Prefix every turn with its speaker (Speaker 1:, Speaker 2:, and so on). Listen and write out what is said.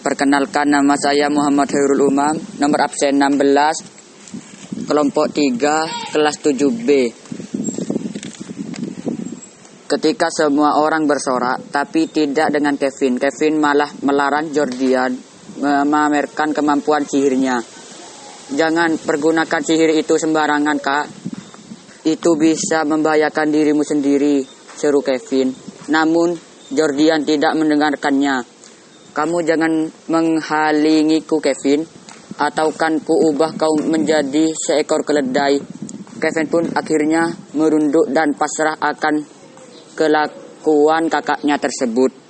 Speaker 1: Perkenalkan nama saya Muhammad Hairul Umam, nomor absen 16, kelompok 3, kelas 7B. Ketika semua orang bersorak, tapi tidak dengan Kevin. Kevin malah melarang Jordian memamerkan kemampuan sihirnya. Jangan pergunakan sihir itu sembarangan, Kak. Itu bisa membahayakan dirimu sendiri, seru Kevin. Namun, Jordian tidak mendengarkannya. Kamu jangan menghalingiku, Kevin. Atau kan ku ubah kau menjadi seekor keledai. Kevin pun akhirnya merunduk dan pasrah akan kelakuan kakaknya tersebut.